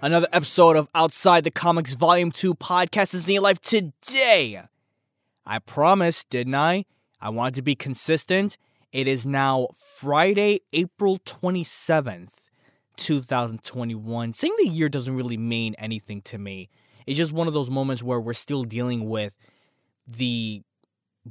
Another episode of Outside the Comics Volume 2 podcast is in your life today. I promised, didn't I? I wanted to be consistent. It is now Friday, April 27th, 2021. Saying the year doesn't really mean anything to me. It's just one of those moments where we're still dealing with the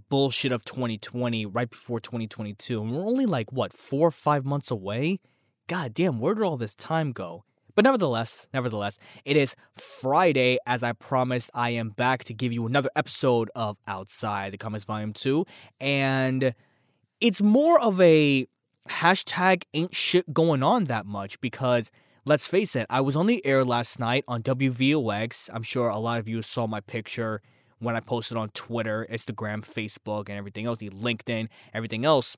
bullshit of 2020 right before 2022. And we're only like, what, four or five months away? God damn, where did all this time go? But nevertheless, nevertheless, it is Friday. As I promised, I am back to give you another episode of Outside the Comics Volume 2. And it's more of a hashtag ain't shit going on that much because let's face it, I was on the air last night on WVOX. I'm sure a lot of you saw my picture when I posted on Twitter, Instagram, Facebook, and everything else, the LinkedIn, everything else.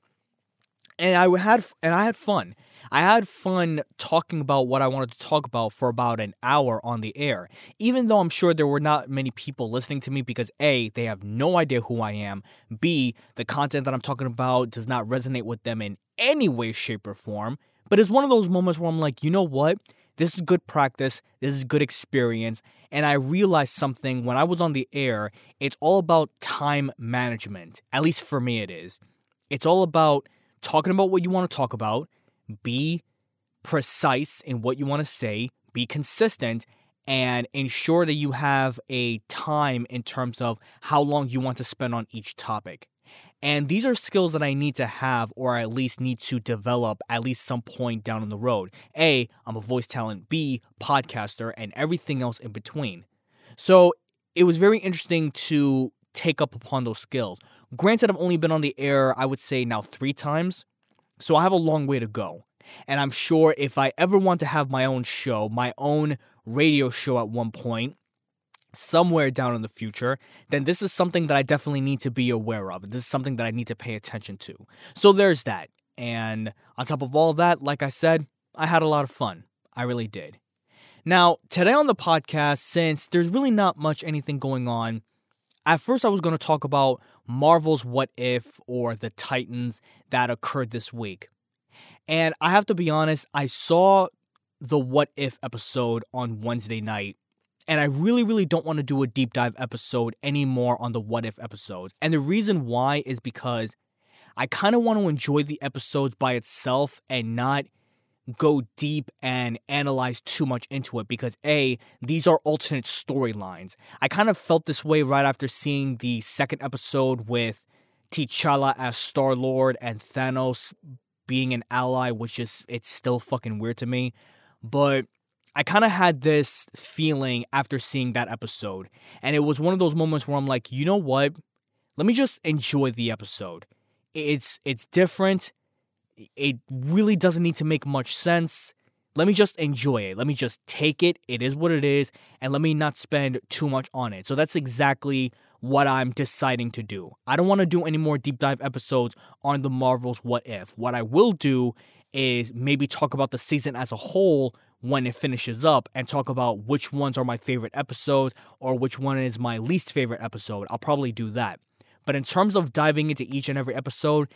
And I had and I had fun. I had fun talking about what I wanted to talk about for about an hour on the air. Even though I'm sure there were not many people listening to me because A, they have no idea who I am. B, the content that I'm talking about does not resonate with them in any way, shape, or form. But it's one of those moments where I'm like, you know what? This is good practice. This is good experience. And I realized something when I was on the air. It's all about time management. At least for me, it is. It's all about talking about what you want to talk about, be precise in what you want to say, be consistent, and ensure that you have a time in terms of how long you want to spend on each topic. And these are skills that I need to have or at least need to develop at least some point down the road. A, I'm a voice talent. B, podcaster, and everything else in between. So it was very interesting to take up upon those skills. Granted, I've only been on the air, I would say now three times. So I have a long way to go. And I'm sure if I ever want to have my own show, my own radio show at one point, somewhere down in the future, then this is something that I definitely need to be aware of. This is something that I need to pay attention to. So there's that. And on top of all that, like I said, I had a lot of fun. I really did. Now, today on the podcast, since there's really not much anything going on, at first I was going to talk about Marvel's What If or the Titans that occurred this week. And I have to be honest, I saw the What If episode on Wednesday night and I really, really don't want to do a deep dive episode anymore on the what if episodes. And the reason why is because I kind of want to enjoy the episodes by itself and not go deep and analyze too much into it because A, these are alternate storylines. I kind of felt this way right after seeing the second episode with T'Challa as Star Lord and Thanos being an ally, which is, it's still fucking weird to me. But I kind of had this feeling after seeing that episode. And it was one of those moments where I'm like, you know what? Let me just enjoy the episode. It's it's different. It really doesn't need to make much sense. Let me just enjoy it. Let me just take it. It is what it is. And let me not spend too much on it. So that's exactly what I'm deciding to do. I don't want to do any more deep dive episodes on the Marvel's What If. What I will do is maybe talk about the season as a whole when it finishes up and talk about which ones are my favorite episodes or which one is my least favorite episode. I'll probably do that. But in terms of diving into each and every episode,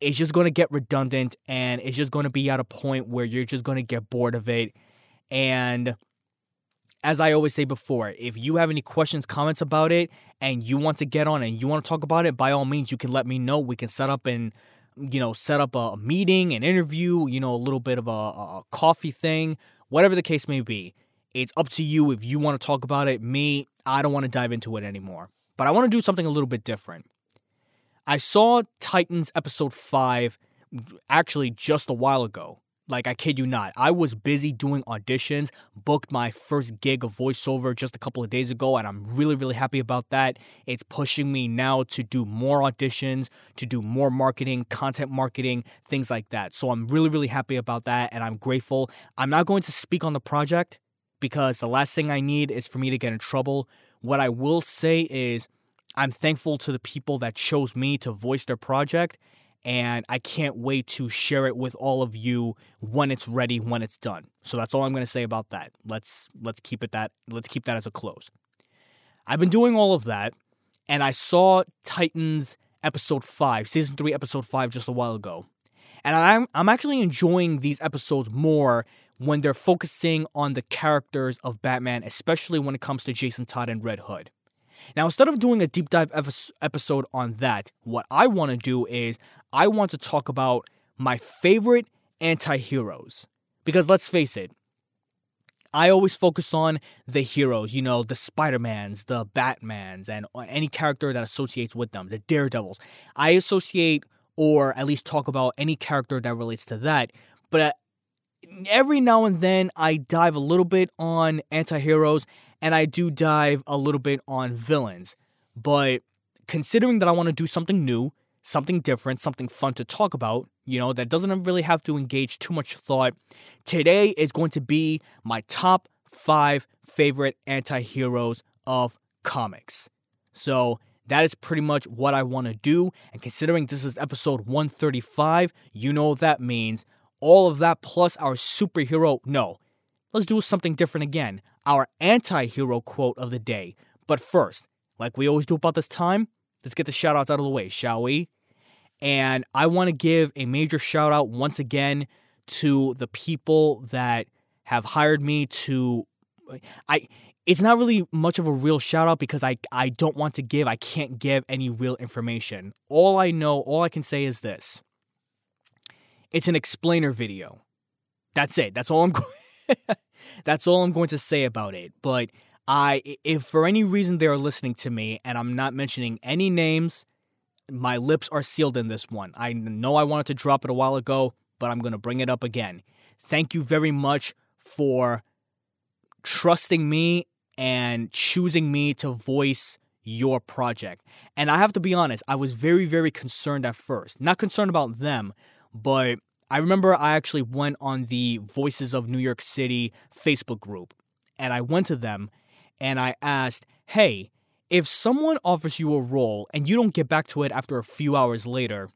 it's just going to get redundant and it's just going to be at a point where you're just going to get bored of it. And as I always say before, if you have any questions, comments about it, and you want to get on and you want to talk about it, by all means, you can let me know. We can set up and you know set up a meeting, an interview, you know, a little bit of a, a coffee thing whatever the case may be. It's up to you if you want to talk about it. Me, I don't want to dive into it anymore. But I want to do something a little bit different. I saw Titans episode 5 actually just a while ago. Like, I kid you not. I was busy doing auditions, booked my first gig of voiceover just a couple of days ago, and I'm really, really happy about that. It's pushing me now to do more auditions, to do more marketing, content marketing, things like that. So I'm really, really happy about that, and I'm grateful. I'm not going to speak on the project because the last thing I need is for me to get in trouble. What I will say is I'm thankful to the people that chose me to voice their project and I can't wait to share it with all of you when it's ready, when it's done. So that's all I'm going to say about that. Let's let's keep it that let's keep that as a close. I've been doing all of that and I saw Titans episode 5, season 3 episode 5 just a while ago. And I'm I'm actually enjoying these episodes more when they're focusing on the characters of Batman, especially when it comes to Jason Todd and Red Hood. Now, instead of doing a deep dive episode on that, what I want to do is I want to talk about my favorite anti heroes. Because let's face it, I always focus on the heroes, you know, the Spider-Mans, the Batmans, and any character that associates with them, the Daredevils. I associate or at least talk about any character that relates to that. But uh, every now and then I dive a little bit on anti-heroes and I do dive a little bit on villains. But considering that I want to do something new, something different, something fun to talk about, you know, that doesn't really have to engage too much thought, today is going to be my top five favorite anti heroes of comics. So that is pretty much what I want to do. And considering this is episode 135, you know what that means. All of that plus our superhero. No, let's do something different again. Our anti hero quote of the day. But first, like we always do about this time, let's get the shout outs out of the way, shall we? And I want to give a major shout out once again to the people that have hired me to I it's not really much of a real shout out because I I don't want to give I can't give any real information. All I know, all I can say is this. It's an explainer video. That's it. That's all I'm going That's all I'm going to say about it. But I if for any reason they are listening to me and I'm not mentioning any names, my lips are sealed in this one. I know I wanted to drop it a while ago, but I'm going to bring it up again. Thank you very much for trusting me and choosing me to voice your project. And I have to be honest, I was very, very concerned at first. Not concerned about them, but I remember I actually went on the Voices of New York City Facebook group and I went to them and I asked, hey, if someone offers you a role and you don't get back to it after a few hours later,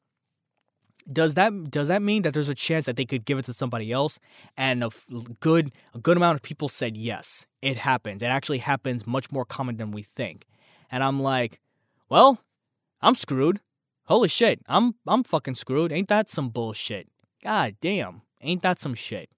does that does that mean that there's a chance that they could give it to somebody else? And a good a good amount of people said yes. It happens. It actually happens much more common than we think. And i'm like well i'm screwed. Holy shit i'm i'm fucking screwed. Ain't that some bullshit god damn ain't that some shit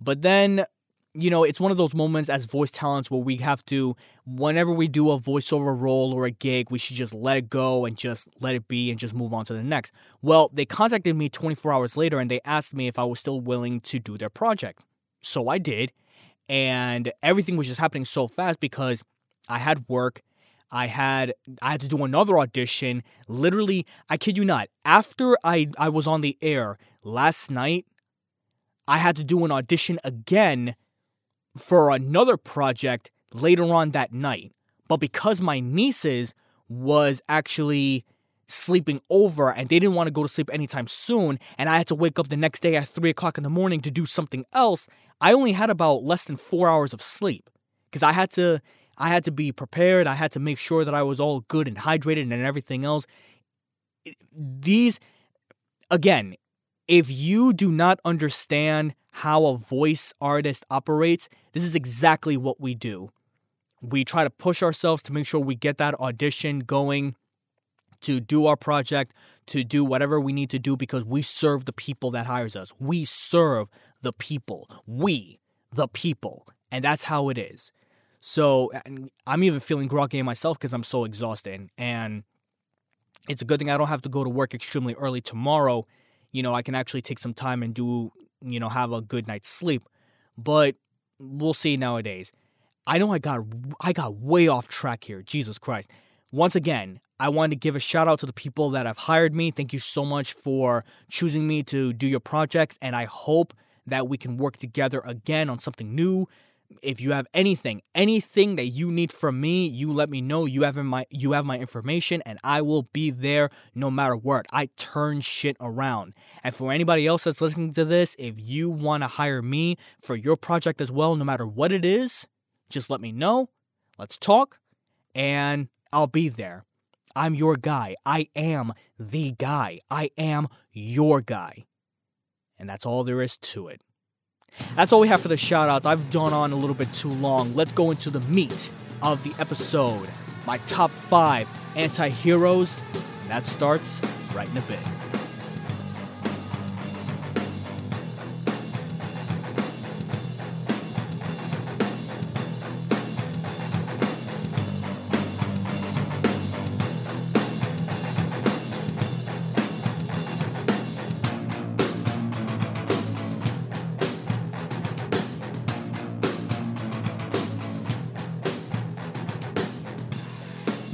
but then you know, it's one of those moments as voice talents where we have to, whenever we do a voiceover role or a gig, we should just let it go and just let it be and just move on to the next. Well, they contacted me 24 hours later and they asked me if I was still willing to do their project. So I did. And everything was just happening so fast because I had work. I had I had to do another audition. Literally, I kid you not, after I, I was on the air last night, I had to do an audition again for another project later on that night. But because my nieces was actually sleeping over and they didn't want to go to sleep anytime soon, and I had to wake up the next day at three o'clock in the morning to do something else, I only had about less than four hours of sleep. Because I had to I had to be prepared, I had to make sure that I was all good and hydrated and everything else. These again, if you do not understand how a voice artist operates, this is exactly what we do. We try to push ourselves to make sure we get that audition going to do our project, to do whatever we need to do because we serve the people that hires us. We serve the people. We, the people. And that's how it is. So I'm even feeling groggy myself because I'm so exhausted. And it's a good thing I don't have to go to work extremely early tomorrow you know, I can actually take some time and do, you know, have a good night's sleep. But we'll see nowadays. I know I got I got way off track here. Jesus Christ. Once again, I wanted to give a shout out to the people that have hired me. Thank you so much for choosing me to do your projects and I hope that we can work together again on something new, if you have anything, anything that you need from me, you let me know. You have my you have my information and I will be there no matter what. I turn shit around. And for anybody else that's listening to this, if you want to hire me for your project as well, no matter what it is, just let me know. Let's talk and I'll be there. I'm your guy. I am the guy. I am your guy. And that's all there is to it. That's all we have for the shoutouts. I've gone on a little bit too long. Let's go into the meat of the episode. My top five anti heroes. That starts right in a bit.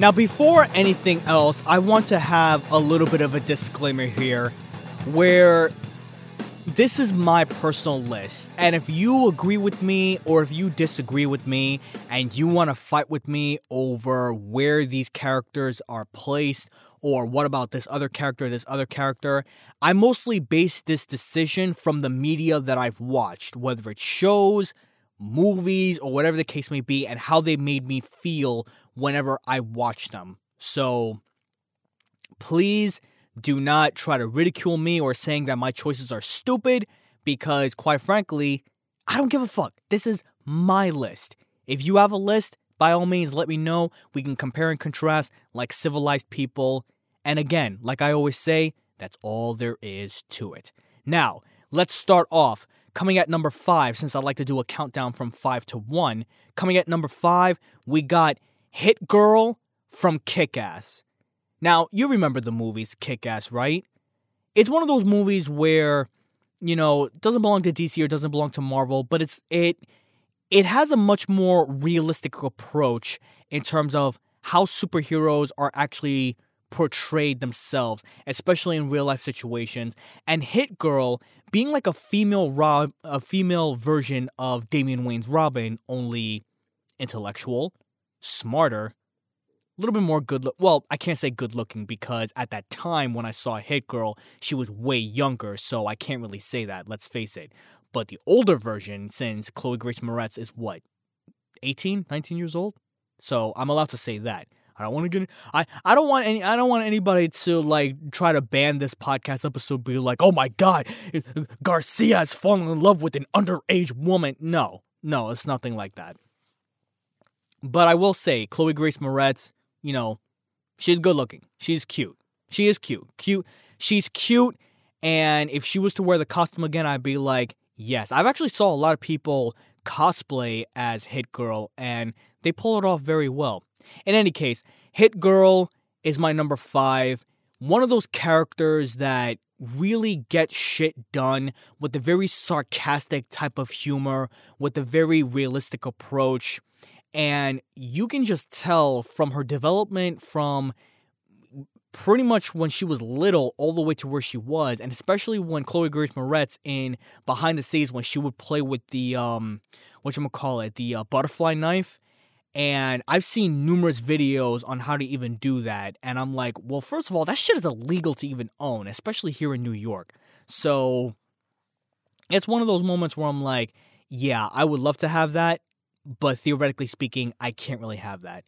Now, before anything else, I want to have a little bit of a disclaimer here where this is my personal list. And if you agree with me or if you disagree with me and you want to fight with me over where these characters are placed or what about this other character, this other character, I mostly base this decision from the media that I've watched, whether it's shows, movies, or whatever the case may be, and how they made me feel whenever I watch them. So please do not try to ridicule me or saying that my choices are stupid because, quite frankly, I don't give a fuck. This is my list. If you have a list, by all means, let me know. We can compare and contrast like civilized people. And again, like I always say, that's all there is to it. Now, let's start off. Coming at number five, since I like to do a countdown from five to one, coming at number five, we got Hit Girl from Kick Ass. Now, you remember the movies Kick Ass, right? It's one of those movies where, you know, doesn't belong to DC or doesn't belong to Marvel, but it's it it has a much more realistic approach in terms of how superheroes are actually portrayed themselves, especially in real life situations. And Hit Girl being like a female Rob, a female version of Damian Wayne's Robin, only intellectual, smarter, a little bit more good look. Well, I can't say good looking because at that time when I saw Hit Girl, she was way younger, so I can't really say that, let's face it. But the older version, since Chloe Grace Moretz is what, 18, 19 years old? So I'm allowed to say that. I don't want to get. I I don't want any. I don't want anybody to like try to ban this podcast episode. Be like, oh my god, Garcia has fallen in love with an underage woman. No, no, it's nothing like that. But I will say, Chloe Grace Moretz, you know, she's good looking. She's cute. She is cute. Cute. She's cute. And if she was to wear the costume again, I'd be like, yes. I've actually saw a lot of people cosplay as Hit Girl, and they pull it off very well. In any case, Hit Girl is my number five. One of those characters that really gets shit done with a very sarcastic type of humor, with a very realistic approach. And you can just tell from her development from pretty much when she was little all the way to where she was and especially when chloe grace moretz in behind the scenes when she would play with the um what you call it the uh, butterfly knife. And i've seen numerous videos on how to even do that and i'm like well first of all that shit is illegal to even own especially here in new york. So it's one of those moments where i'm like yeah i would love to have that but theoretically speaking, I can't really have that.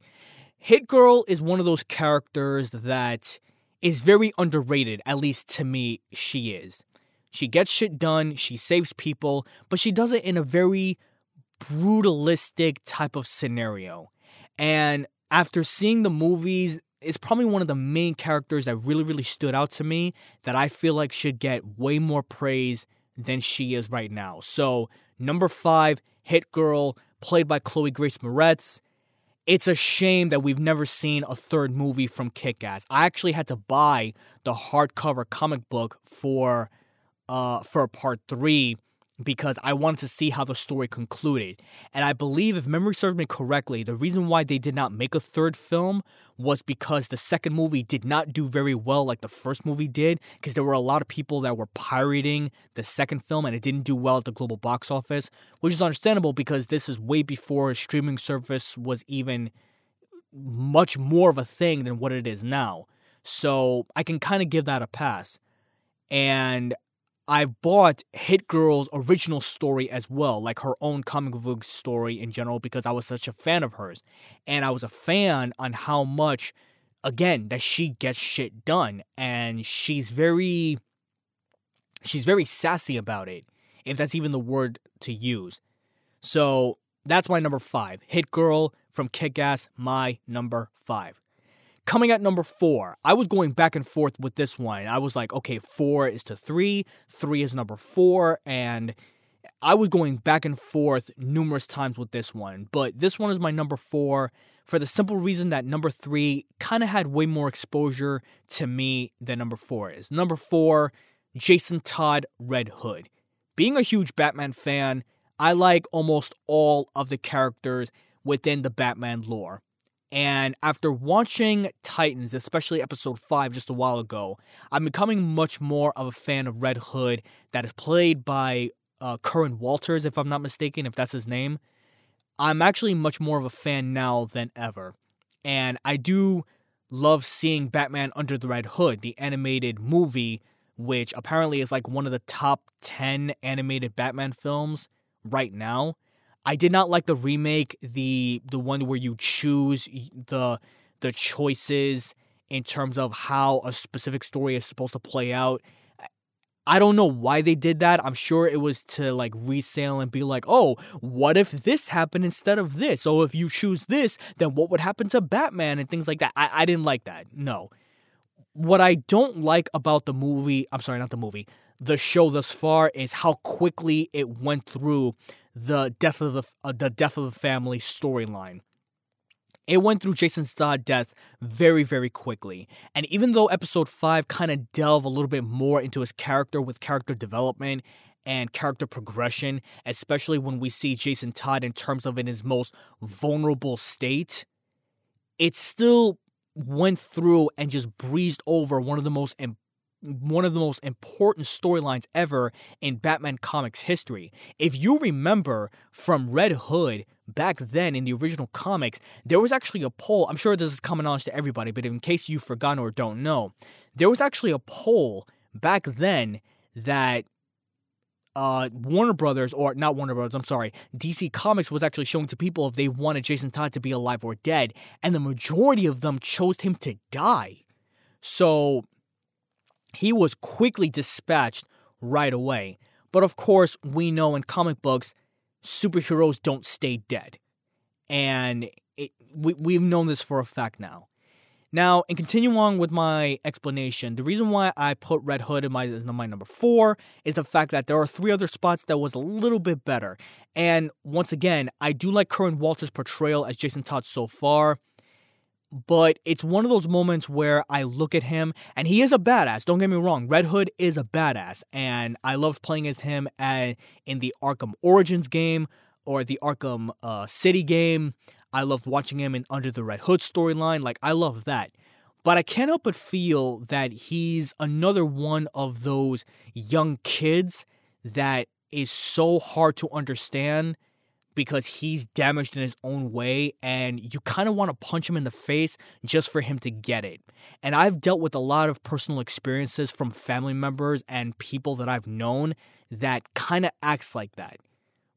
Hit Girl is one of those characters that is very underrated, at least to me, she is. She gets shit done, she saves people, but she does it in a very brutalistic type of scenario. And after seeing the movies, it's probably one of the main characters that really, really stood out to me that I feel like should get way more praise than she is right now. So, number five, Hit Girl, played by Chloe Grace Moretz. It's a shame that we've never seen a third movie from Kick Ass. I actually had to buy the hardcover comic book for uh for part three because I wanted to see how the story concluded. And I believe, if memory serves me correctly, the reason why they did not make a third film was because the second movie did not do very well like the first movie did, because there were a lot of people that were pirating the second film and it didn't do well at the global box office, which is understandable because this is way before a streaming service was even much more of a thing than what it is now. So I can kind of give that a pass. And I bought Hit Girl's original story as well, like her own comic book story in general, because I was such a fan of hers. And I was a fan on how much, again, that she gets shit done. And she's very, she's very sassy about it, if that's even the word to use. So that's my number five. Hit Girl from Kick Ass, my number five. Coming at number four, I was going back and forth with this one. I was like, okay, four is to three, three is number four, and I was going back and forth numerous times with this one. But this one is my number four for the simple reason that number three kind of had way more exposure to me than number four is. Number four, Jason Todd Red Hood. Being a huge Batman fan, I like almost all of the characters within the Batman lore. And after watching Titans, especially episode 5 just a while ago, I'm becoming much more of a fan of Red Hood that is played by uh, Curran Walters, if I'm not mistaken, if that's his name. I'm actually much more of a fan now than ever. And I do love seeing Batman Under the Red Hood, the animated movie, which apparently is like one of the top 10 animated Batman films right now. I did not like the remake, the the one where you choose the the choices in terms of how a specific story is supposed to play out. I don't know why they did that. I'm sure it was to like resale and be like, oh, what if this happened instead of this? Oh, if you choose this, then what would happen to Batman and things like that? I, I didn't like that. No. What I don't like about the movie, I'm sorry, not the movie, the show thus far is how quickly it went through the death of the, uh, the death of the family storyline. It went through Jason Todd's death very, very quickly. And even though episode 5 kind of delve a little bit more into his character with character development and character progression, especially when we see Jason Todd in terms of in his most vulnerable state, it still went through and just breezed over one of the most important one of the most important storylines ever in Batman comics history. If you remember from Red Hood back then in the original comics, there was actually a poll. I'm sure this is common knowledge to everybody, but in case you've forgotten or don't know, there was actually a poll back then that uh, Warner Brothers, or not Warner Brothers, I'm sorry, DC Comics was actually showing to people if they wanted Jason Todd to be alive or dead, and the majority of them chose him to die. So he was quickly dispatched right away. But of course, we know in comic books, superheroes don't stay dead. And it, we, we've known this for a fact now. Now, in continuing on with my explanation, the reason why I put Red Hood in my, in my number four is the fact that there are three other spots that was a little bit better. And once again, I do like Curran Walters' portrayal as Jason Todd so far but it's one of those moments where I look at him and he is a badass. Don't get me wrong, Red Hood is a badass, and I loved playing as him at, in the Arkham Origins game or the Arkham uh, City game. I loved watching him in Under the Red Hood storyline. Like, I love that. But I can't help but feel that he's another one of those young kids that is so hard to understand because he's damaged in his own way and you kind of want to punch him in the face just for him to get it. And I've dealt with a lot of personal experiences from family members and people that I've known that kind of acts like that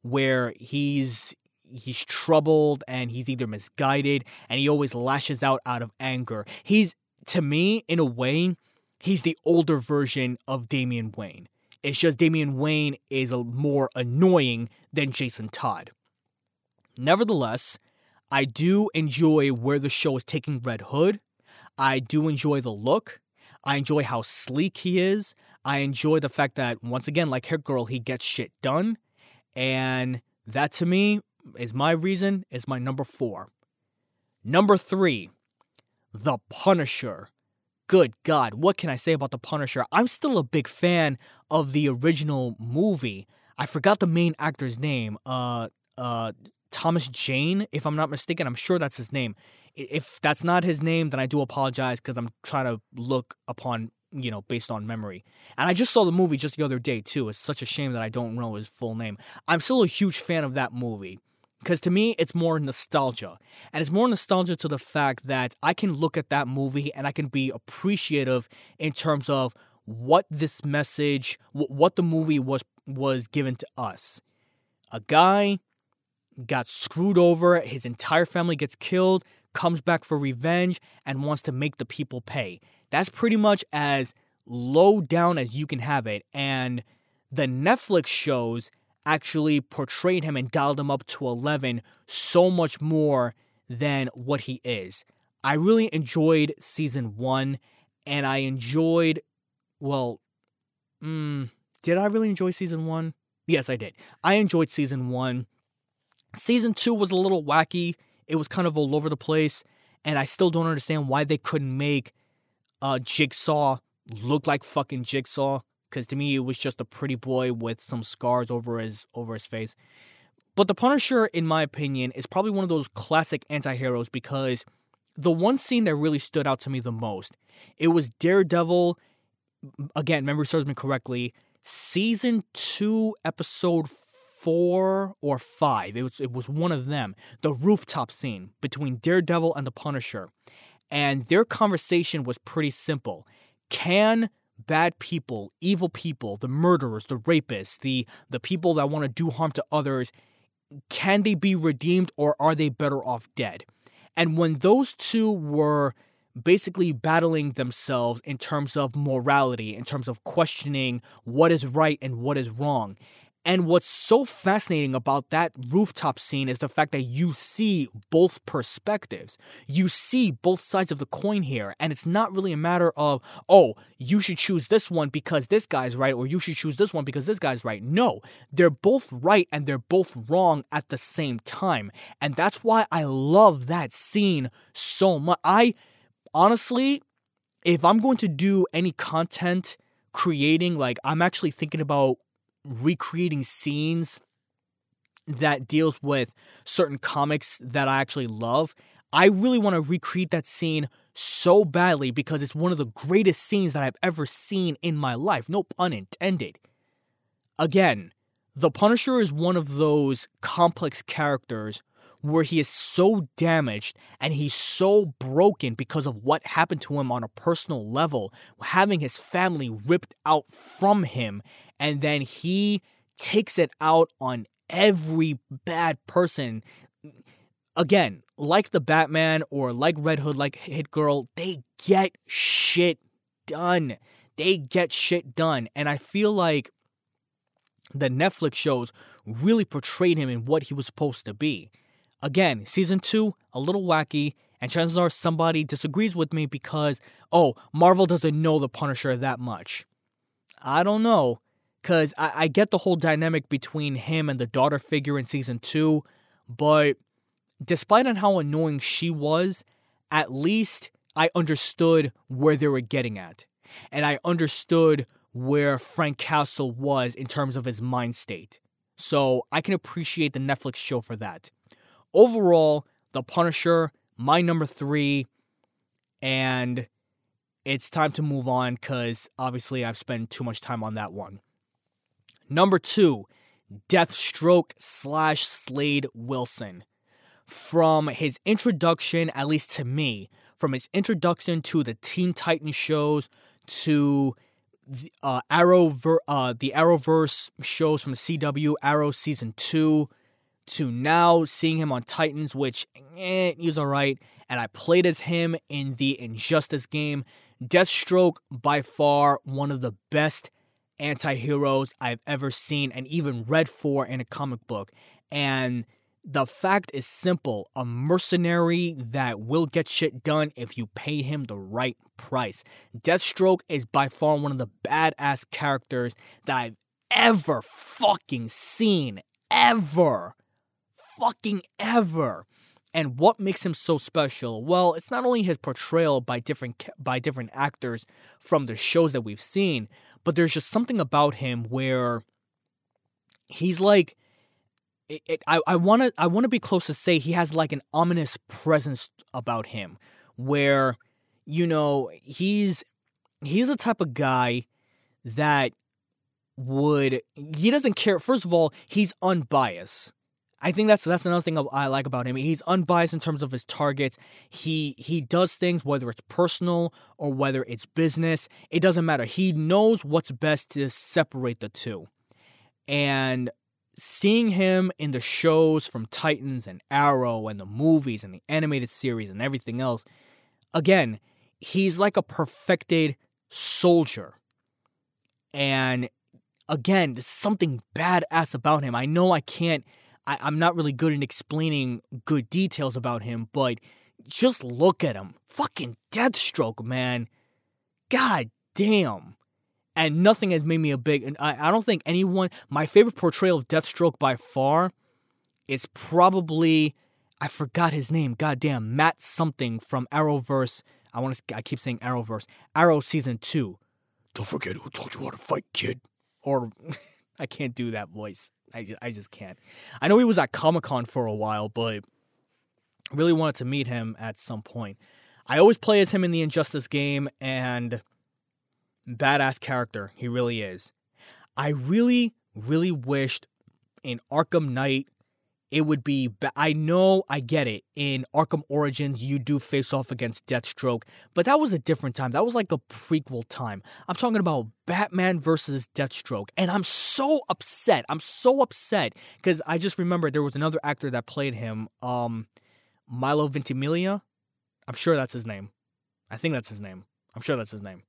where he's he's troubled and he's either misguided and he always lashes out out of anger. He's to me in a way he's the older version of Damian Wayne. It's just Damian Wayne is more annoying than Jason Todd. Nevertheless, I do enjoy where the show is taking Red Hood. I do enjoy the look. I enjoy how sleek he is. I enjoy the fact that, once again, like Hit Girl, he gets shit done. And that to me is my reason, is my number four. Number three, The Punisher. Good God, what can I say about The Punisher? I'm still a big fan of the original movie. I forgot the main actor's name. Uh, uh, Thomas Jane, if I'm not mistaken. I'm sure that's his name. If that's not his name, then I do apologize because I'm trying to look upon you know, based on memory. And I just saw the movie just the other day too. It's such a shame that I don't know his full name. I'm still a huge fan of that movie because to me it's more nostalgia. And it's more nostalgia to the fact that I can look at that movie and I can be appreciative in terms of what this message, what the movie was was given to us. A guy got screwed over, his entire family gets killed, comes back for revenge, and wants to make the people pay. That's pretty much as low down as you can have it. And the Netflix shows actually portrayed him and dialed him up to 11 so much more than what he is. I really enjoyed season one, and I enjoyed, well, mm, did I really enjoy season one? Yes, I did. I enjoyed season one. Season two was a little wacky. It was kind of all over the place, and I still don't understand why they couldn't make uh, Jigsaw look like fucking Jigsaw. Because to me, it was just a pretty boy with some scars over his over his face. But the Punisher, in my opinion, is probably one of those classic anti-heroes because the one scene that really stood out to me the most, it was Daredevil. Again, memory serves me correctly. Season two, episode four or five. It was it was one of them. The rooftop scene between Daredevil and the Punisher. And their conversation was pretty simple. Can bad people, evil people, the murderers, the rapists, the the people that want to do harm to others, can they be redeemed or are they better off dead? And when those two were basically battling themselves in terms of morality, in terms of questioning what is right and what is wrong, and what's so fascinating about that rooftop scene is the fact that you see both perspectives. You see both sides of the coin here. And it's not really a matter of, oh, you should choose this one because this guy's right, or you should choose this one because this guy's right. No, they're both right and they're both wrong at the same time. And that's why I love that scene so much. I honestly, if I'm going to do any content creating, like, I'm actually thinking about recreating scenes that deals with certain comics that I actually love. I really want to recreate that scene so badly because it's one of the greatest scenes that I've ever seen in my life. No pun intended. Again, the Punisher is one of those complex characters where he is so damaged and he's so broken because of what happened to him on a personal level, having his family ripped out from him and then he takes it out on every bad person. Again, like the Batman or like Red Hood, like Hit Girl, they get shit done. They get shit done. And I feel like the Netflix shows really portrayed him in what he was supposed to be. Again, season two, a little wacky, and chances are somebody disagrees with me because, oh, Marvel doesn't know the Punisher that much. I don't know because I, I get the whole dynamic between him and the daughter figure in season two, but despite on how annoying she was, at least I understood where they were getting at. And I understood where Frank Castle was in terms of his mind state. So I can appreciate the Netflix show for that. Overall, The Punisher, my number three, and it's time to move on because obviously I've spent too much time on that one. Number two, Deathstroke slash Slade Wilson. From his introduction, at least to me, from his introduction to the Teen Titans shows to the, uh, Arrow, uh, the Arrowverse shows from CW, Arrow season two, to now seeing him on Titans, which eh, he's alright. And I played as him in the Injustice game. Deathstroke, by far one of the best anti heroes I've ever seen and even read for in a comic book. And the fact is simple a mercenary that will get shit done if you pay him the right price. Deathstroke is by far one of the badass characters that I've ever fucking seen. Ever. Fucking ever. And what makes him so special? Well, it's not only his portrayal by different by different actors from the shows that we've seen, but there's just something about him where he's like it, it, I I want to I want to be close to say he has like an ominous presence about him where you know he's he's the type of guy that would he doesn't care first of all he's unbiased I think that's that's another thing I like about him. He's unbiased in terms of his targets. He he does things whether it's personal or whether it's business. It doesn't matter. He knows what's best to separate the two. And seeing him in the shows from Titans and Arrow and the movies and the animated series and everything else, again, he's like a perfected soldier. And again, there's something badass about him. I know I can't I, I'm not really good in explaining good details about him, but just look at him. Fucking Deathstroke, man. God damn. And nothing has made me a big. I, I don't think anyone. My favorite portrayal of Deathstroke by far is probably. I forgot his name. God damn. Matt something from Arrowverse. I want to. I keep saying Arrowverse. Arrow season two. Don't forget who told you how to fight, kid. Or I can't do that voice. I just, I just can't. I know he was at Comic Con for a while, but really wanted to meet him at some point. I always play as him in the Injustice game, and badass character he really is. I really, really wished in Arkham Knight it would be. I know, I get it. In Arkham Origins, you do face off against Deathstroke, but that was a different time. That was like a prequel time. I'm talking about Batman versus Deathstroke, and I'm so upset. I'm so upset because I just remember there was another actor that played him, um, Milo Ventimiglia. I'm sure that's his name. I think that's his name. I'm sure that's his name.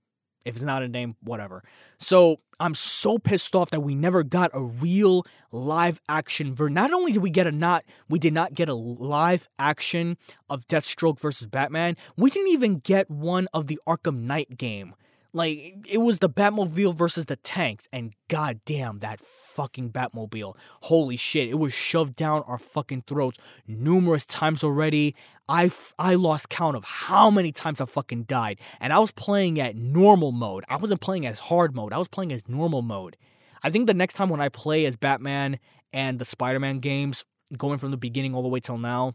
If it's not a name, whatever. So I'm so pissed off that we never got a real live action version. Not only did we get a not, we did not get a live action of Deathstroke versus Batman. We didn't even get one of the Arkham Knight game. Like it was the Batmobile versus the tanks, and goddamn that fucking Batmobile. Holy shit, it was shoved down our fucking throats numerous times already. I I lost count of how many times I fucking died, and I was playing at normal mode. I wasn't playing as hard mode. I was playing as normal mode. I think the next time when I play as Batman and the Spider-Man games, going from the beginning all the way till now,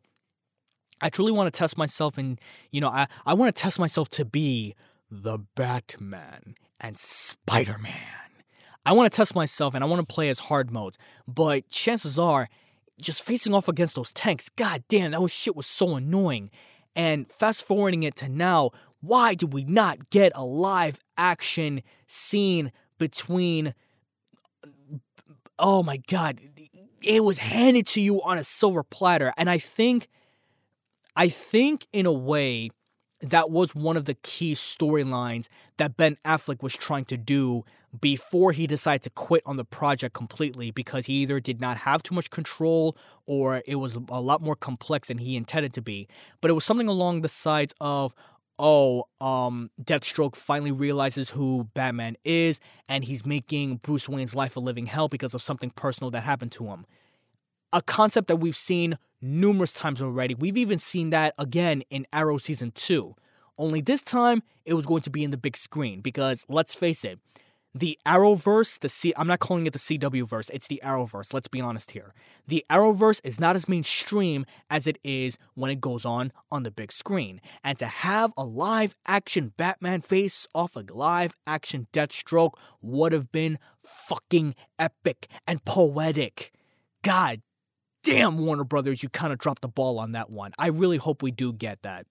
I truly want to test myself and you know, I, I want to test myself to be the Batman and Spider Man. I want to test myself and I want to play as hard modes, but chances are, just facing off against those tanks, god damn, that was shit was so annoying. And fast forwarding it to now, why did we not get a live action scene between. Oh my god, it was handed to you on a silver platter. And I think, I think in a way, that was one of the key storylines that Ben Affleck was trying to do before he decided to quit on the project completely because he either did not have too much control or it was a lot more complex than he intended to be. But it was something along the sides of oh, um, Deathstroke finally realizes who Batman is and he's making Bruce Wayne's life a living hell because of something personal that happened to him. A concept that we've seen numerous times already. We've even seen that again in Arrow Season 2. Only this time, it was going to be in the big screen because let's face it, the Arrowverse, the C I'm not calling it the CW verse, it's the Arrowverse, let's be honest here. The Arrowverse is not as mainstream as it is when it goes on on the big screen. And to have a live action Batman face off a live action Deathstroke would have been fucking epic and poetic. God damn, Warner Brothers, you kind of dropped the ball on that one. I really hope we do get that.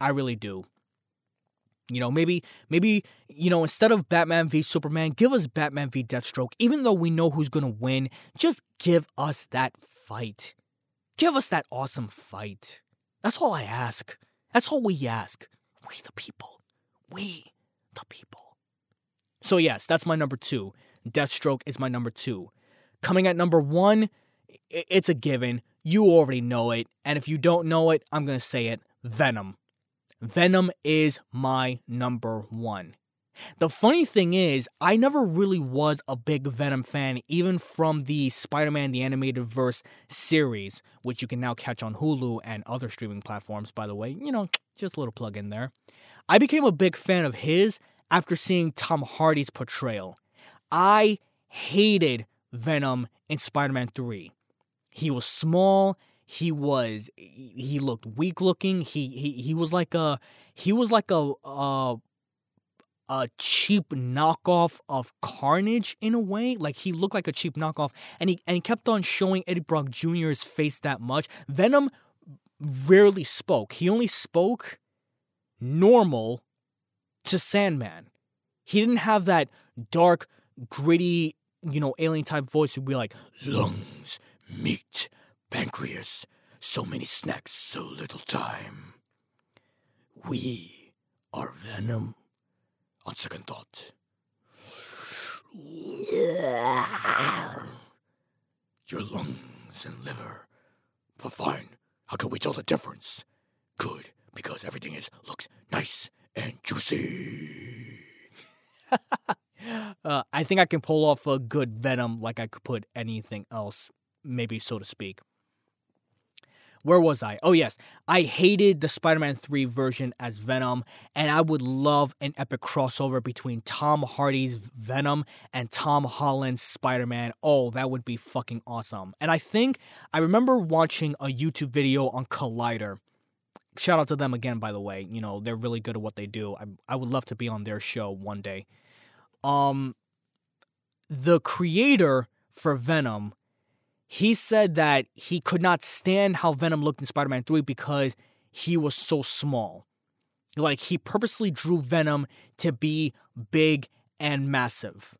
I really do. You know, maybe, maybe, you know, instead of Batman v Superman, give us Batman v Deathstroke. Even though we know who's gonna win, just give us that fight. Give us that awesome fight. That's all I ask. That's all we ask. We the people. We the people. So, yes, that's my number two. Deathstroke is my number two. Coming at number one, it's a given. You already know it. And if you don't know it, I'm going to say it Venom. Venom is my number one. The funny thing is, I never really was a big Venom fan, even from the Spider Man the Animated Verse series, which you can now catch on Hulu and other streaming platforms, by the way. You know, just a little plug in there. I became a big fan of his after seeing Tom Hardy's portrayal. I hated Venom in Spider-Man 3. He was small, he was he looked weak looking. He he he was like a he was like a a, a cheap knockoff of Carnage in a way. Like he looked like a cheap knockoff, and he and he kept on showing Eddie Brock Jr.'s face that much. Venom rarely spoke. He only spoke normal to Sandman. He didn't have that dark, gritty, you know, alien type voice who'd be like, Lungs, meat, pancreas, so many snacks, so little time. We are Venom. On second thought. Your lungs and liver. But fine. How can we tell the difference? Good, because everything is looks nice and juicy. uh, I think I can pull off a good Venom like I could put anything else, maybe so to speak. Where was I? Oh, yes. I hated the Spider Man 3 version as Venom, and I would love an epic crossover between Tom Hardy's Venom and Tom Holland's Spider Man. Oh, that would be fucking awesome. And I think I remember watching a YouTube video on Collider. Shout out to them again, by the way. You know, they're really good at what they do. I, I would love to be on their show one day. Um, the creator for Venom he said that he could not stand how Venom looked in Spider Man 3 because he was so small. Like, he purposely drew Venom to be big and massive.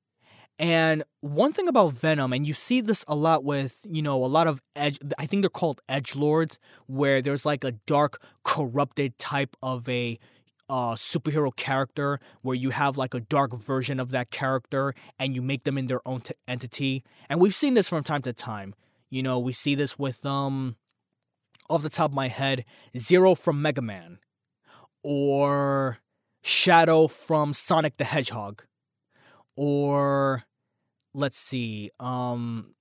And one thing about Venom, and you see this a lot with, you know, a lot of edge, I think they're called edge lords, where there's like a dark, corrupted type of a uh, superhero character where you have like a dark version of that character and you make them in their own t- entity. And we've seen this from time to time. You know, we see this with um off the top of my head, Zero from Mega Man or Shadow from Sonic the Hedgehog or let's see, um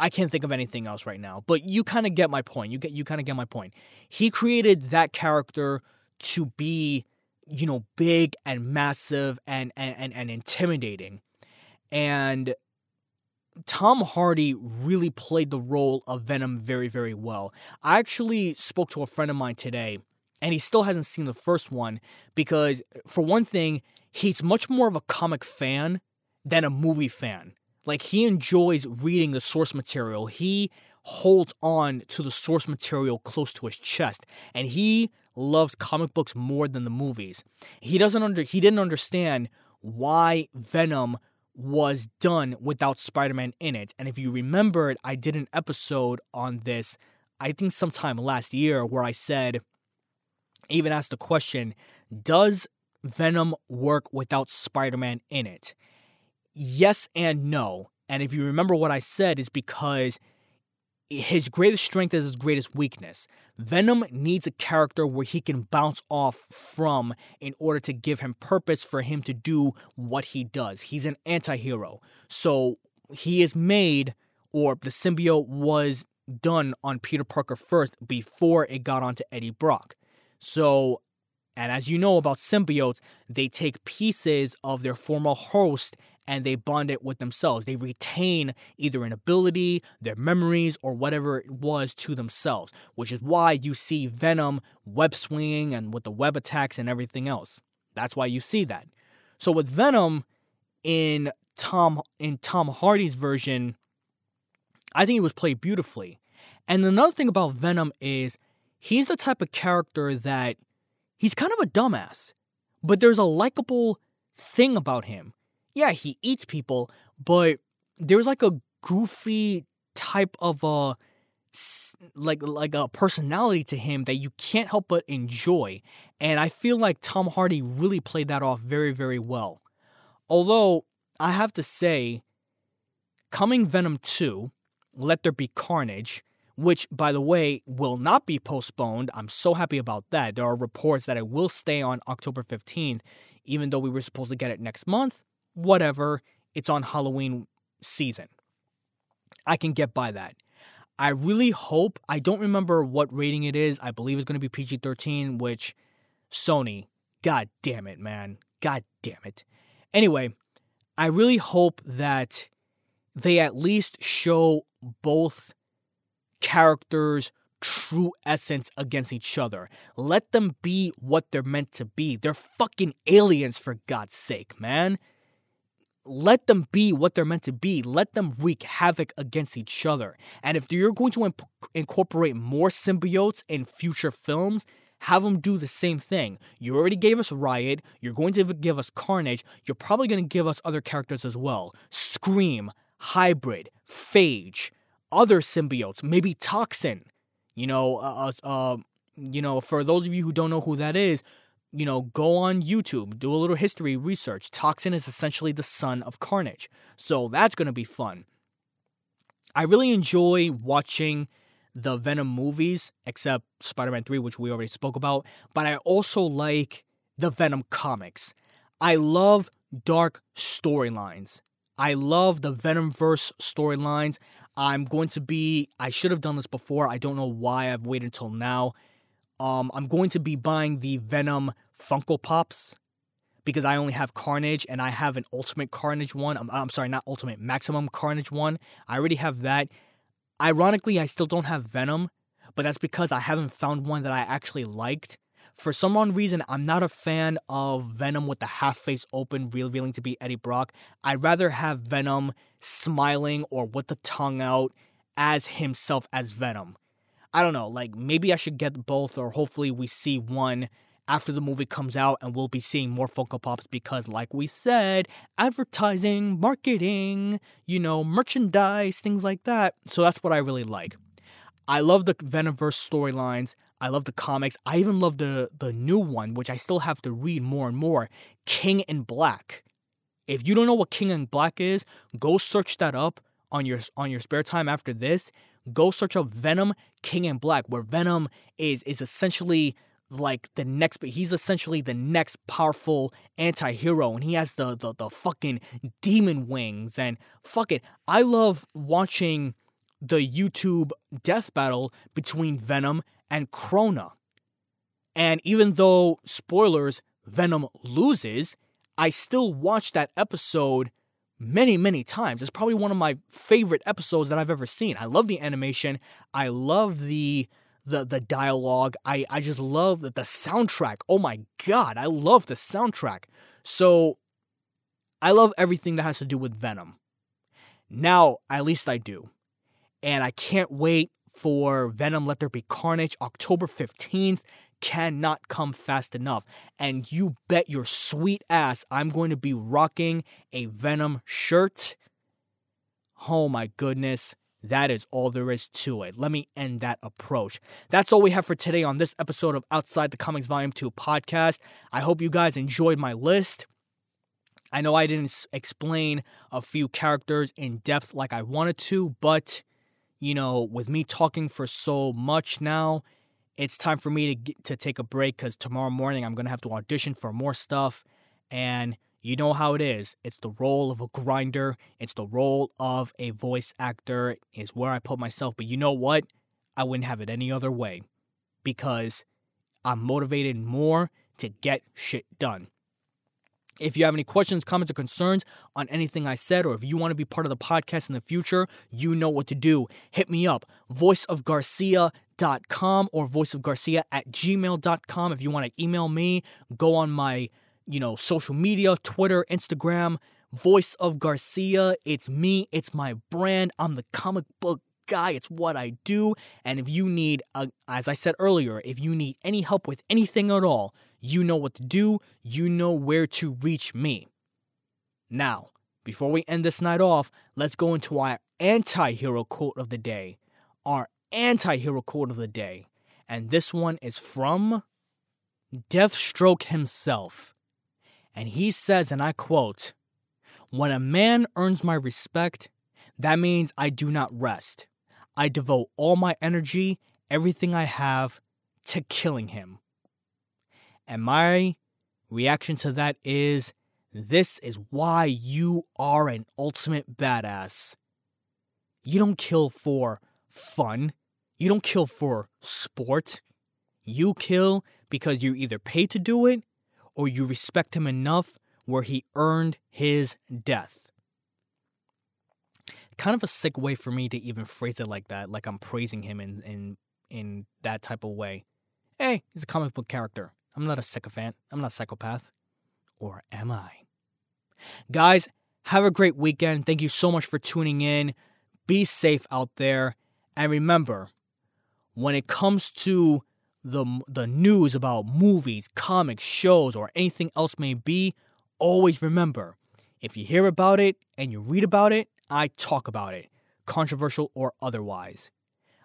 I can't think of anything else right now, but you kind of get my point. You get you kind of get my point. He created that character to be you know, big and massive and and and, and intimidating. And Tom Hardy really played the role of Venom very, very well. I actually spoke to a friend of mine today, and he still hasn't seen the first one because, for one thing, he's much more of a comic fan than a movie fan. Like, he enjoys reading the source material. He holds on to the source material close to his chest, and he loves comic books more than the movies. He doesn't under he didn't understand why Venom was done without Spider-Man in it. And if you remembered, I did an episode on this I think sometime last year where I said even asked the question, does Venom work without Spider-Man in it? Yes and no. And if you remember what I said is because his greatest strength is his greatest weakness. Venom needs a character where he can bounce off from in order to give him purpose for him to do what he does. He's an anti hero. So he is made, or the symbiote was done on Peter Parker first before it got onto Eddie Brock. So, and as you know about symbiotes, they take pieces of their former host and they bond it with themselves. They retain either an ability, their memories, or whatever it was to themselves, which is why you see Venom web swinging and with the web attacks and everything else. That's why you see that. So with Venom in Tom in Tom Hardy's version, I think it was played beautifully. And another thing about Venom is he's the type of character that he's kind of a dumbass, but there's a likable thing about him yeah, he eats people, but there's like a goofy type of a like like a personality to him that you can't help but enjoy. And I feel like Tom Hardy really played that off very very well. Although I have to say coming Venom 2, Let There Be Carnage, which by the way will not be postponed. I'm so happy about that. There are reports that it will stay on October 15th even though we were supposed to get it next month whatever, it's on Halloween season. I can get by that. I really hope, I don't remember what rating it is. I believe it's going to be PG 13, which Sony, god damn it, man. God damn it. Anyway, I really hope that they at least show both characters' true essence against each other. Let them be what they're meant to be. They're fucking aliens, for God's sake, man. Let them be what they're meant to be. Let them wreak havoc against each other. And if you're going to imp- incorporate more symbiotes in future films, have them do the same thing. You already gave us Riot. You're going to give us Carnage. You're probably going to give us other characters as well. Scream, Hybrid, Phage, other symbiotes, maybe Toxin. You know, uh, uh, you know, for those of you who don't know who that is, you know, go on YouTube, do a little history research. Toxin is essentially the son of Carnage. So that's going to be fun. I really enjoy watching the Venom movies, except Spider Man 3, which we already spoke about, but I also like the Venom comics. I love dark storylines. I love the Venomverse storylines. I'm going to be, I should have done this before. I don't know why I've waited until now. Um, I'm going to be buying the Venom Funko Pops because I only have Carnage and I have an Ultimate Carnage one. I'm, I'm sorry, not Ultimate, Maximum Carnage one. I already have that. Ironically, I still don't have Venom, but that's because I haven't found one that I actually liked. For some odd reason, I'm not a fan of Venom with the half face open, revealing to be Eddie Brock. I'd rather have Venom smiling or with the tongue out as himself as Venom. I don't know, like maybe I should get both, or hopefully we see one after the movie comes out and we'll be seeing more Funko Pops because, like we said, advertising, marketing, you know, merchandise, things like that. So that's what I really like. I love the Venomverse storylines. I love the comics. I even love the the new one, which I still have to read more and more. King in Black. If you don't know what King in Black is, go search that up on your on your spare time after this. Go search up Venom King in Black, where Venom is is essentially like the next but he's essentially the next powerful anti-hero and he has the, the the fucking demon wings and fuck it i love watching the youtube death battle between venom and Crona. And even though spoilers Venom loses, I still watch that episode many, many times. It's probably one of my favorite episodes that I've ever seen. I love the animation. I love the the the dialogue. I I just love the, the soundtrack. Oh my god, I love the soundtrack. So I love everything that has to do with Venom. Now, at least I do. And I can't wait for Venom Let There Be Carnage October 15th cannot come fast enough. And you bet your sweet ass I'm going to be rocking a Venom shirt. Oh my goodness. That is all there is to it. Let me end that approach. That's all we have for today on this episode of Outside the Comics Volume 2 podcast. I hope you guys enjoyed my list. I know I didn't explain a few characters in depth like I wanted to, but you know, with me talking for so much now, it's time for me to to take a break because tomorrow morning I'm gonna have to audition for more stuff, and you know how it is. It's the role of a grinder. It's the role of a voice actor. Is where I put myself. But you know what? I wouldn't have it any other way, because I'm motivated more to get shit done. If you have any questions, comments, or concerns on anything I said, or if you want to be part of the podcast in the future, you know what to do. Hit me up, voiceofgarcia.com or voiceofgarcia at gmail.com. If you want to email me, go on my, you know, social media, Twitter, Instagram, Voice of Garcia. It's me, it's my brand. I'm the comic book guy. It's what I do. And if you need, a, as I said earlier, if you need any help with anything at all, you know what to do. You know where to reach me. Now, before we end this night off, let's go into our anti hero quote of the day. Our anti hero quote of the day. And this one is from Deathstroke himself. And he says, and I quote, When a man earns my respect, that means I do not rest. I devote all my energy, everything I have, to killing him. And my reaction to that is this is why you are an ultimate badass. You don't kill for fun, you don't kill for sport. You kill because you either pay to do it or you respect him enough where he earned his death. kind of a sick way for me to even phrase it like that, like I'm praising him in in in that type of way. Hey, he's a comic book character. I'm not a sycophant. I'm not a psychopath. Or am I? Guys, have a great weekend. Thank you so much for tuning in. Be safe out there. And remember, when it comes to the, the news about movies, comics, shows, or anything else may be, always remember if you hear about it and you read about it, I talk about it, controversial or otherwise.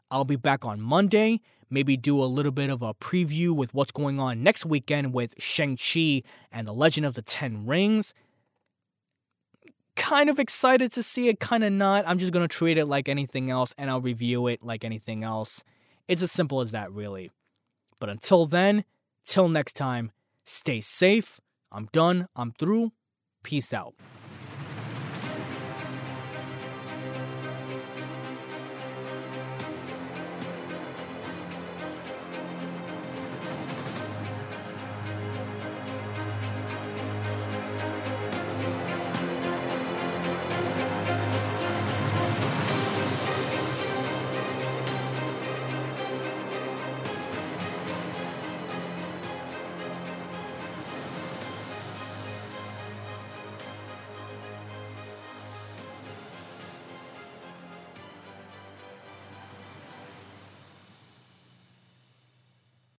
I'll be back on Monday, maybe do a little bit of a preview with what's going on next weekend with Shang-Chi and The Legend of the Ten Rings. Kind of excited to see it, kind of not. I'm just going to treat it like anything else and I'll review it like anything else. It's as simple as that, really. But until then, till next time, stay safe. I'm done. I'm through. Peace out.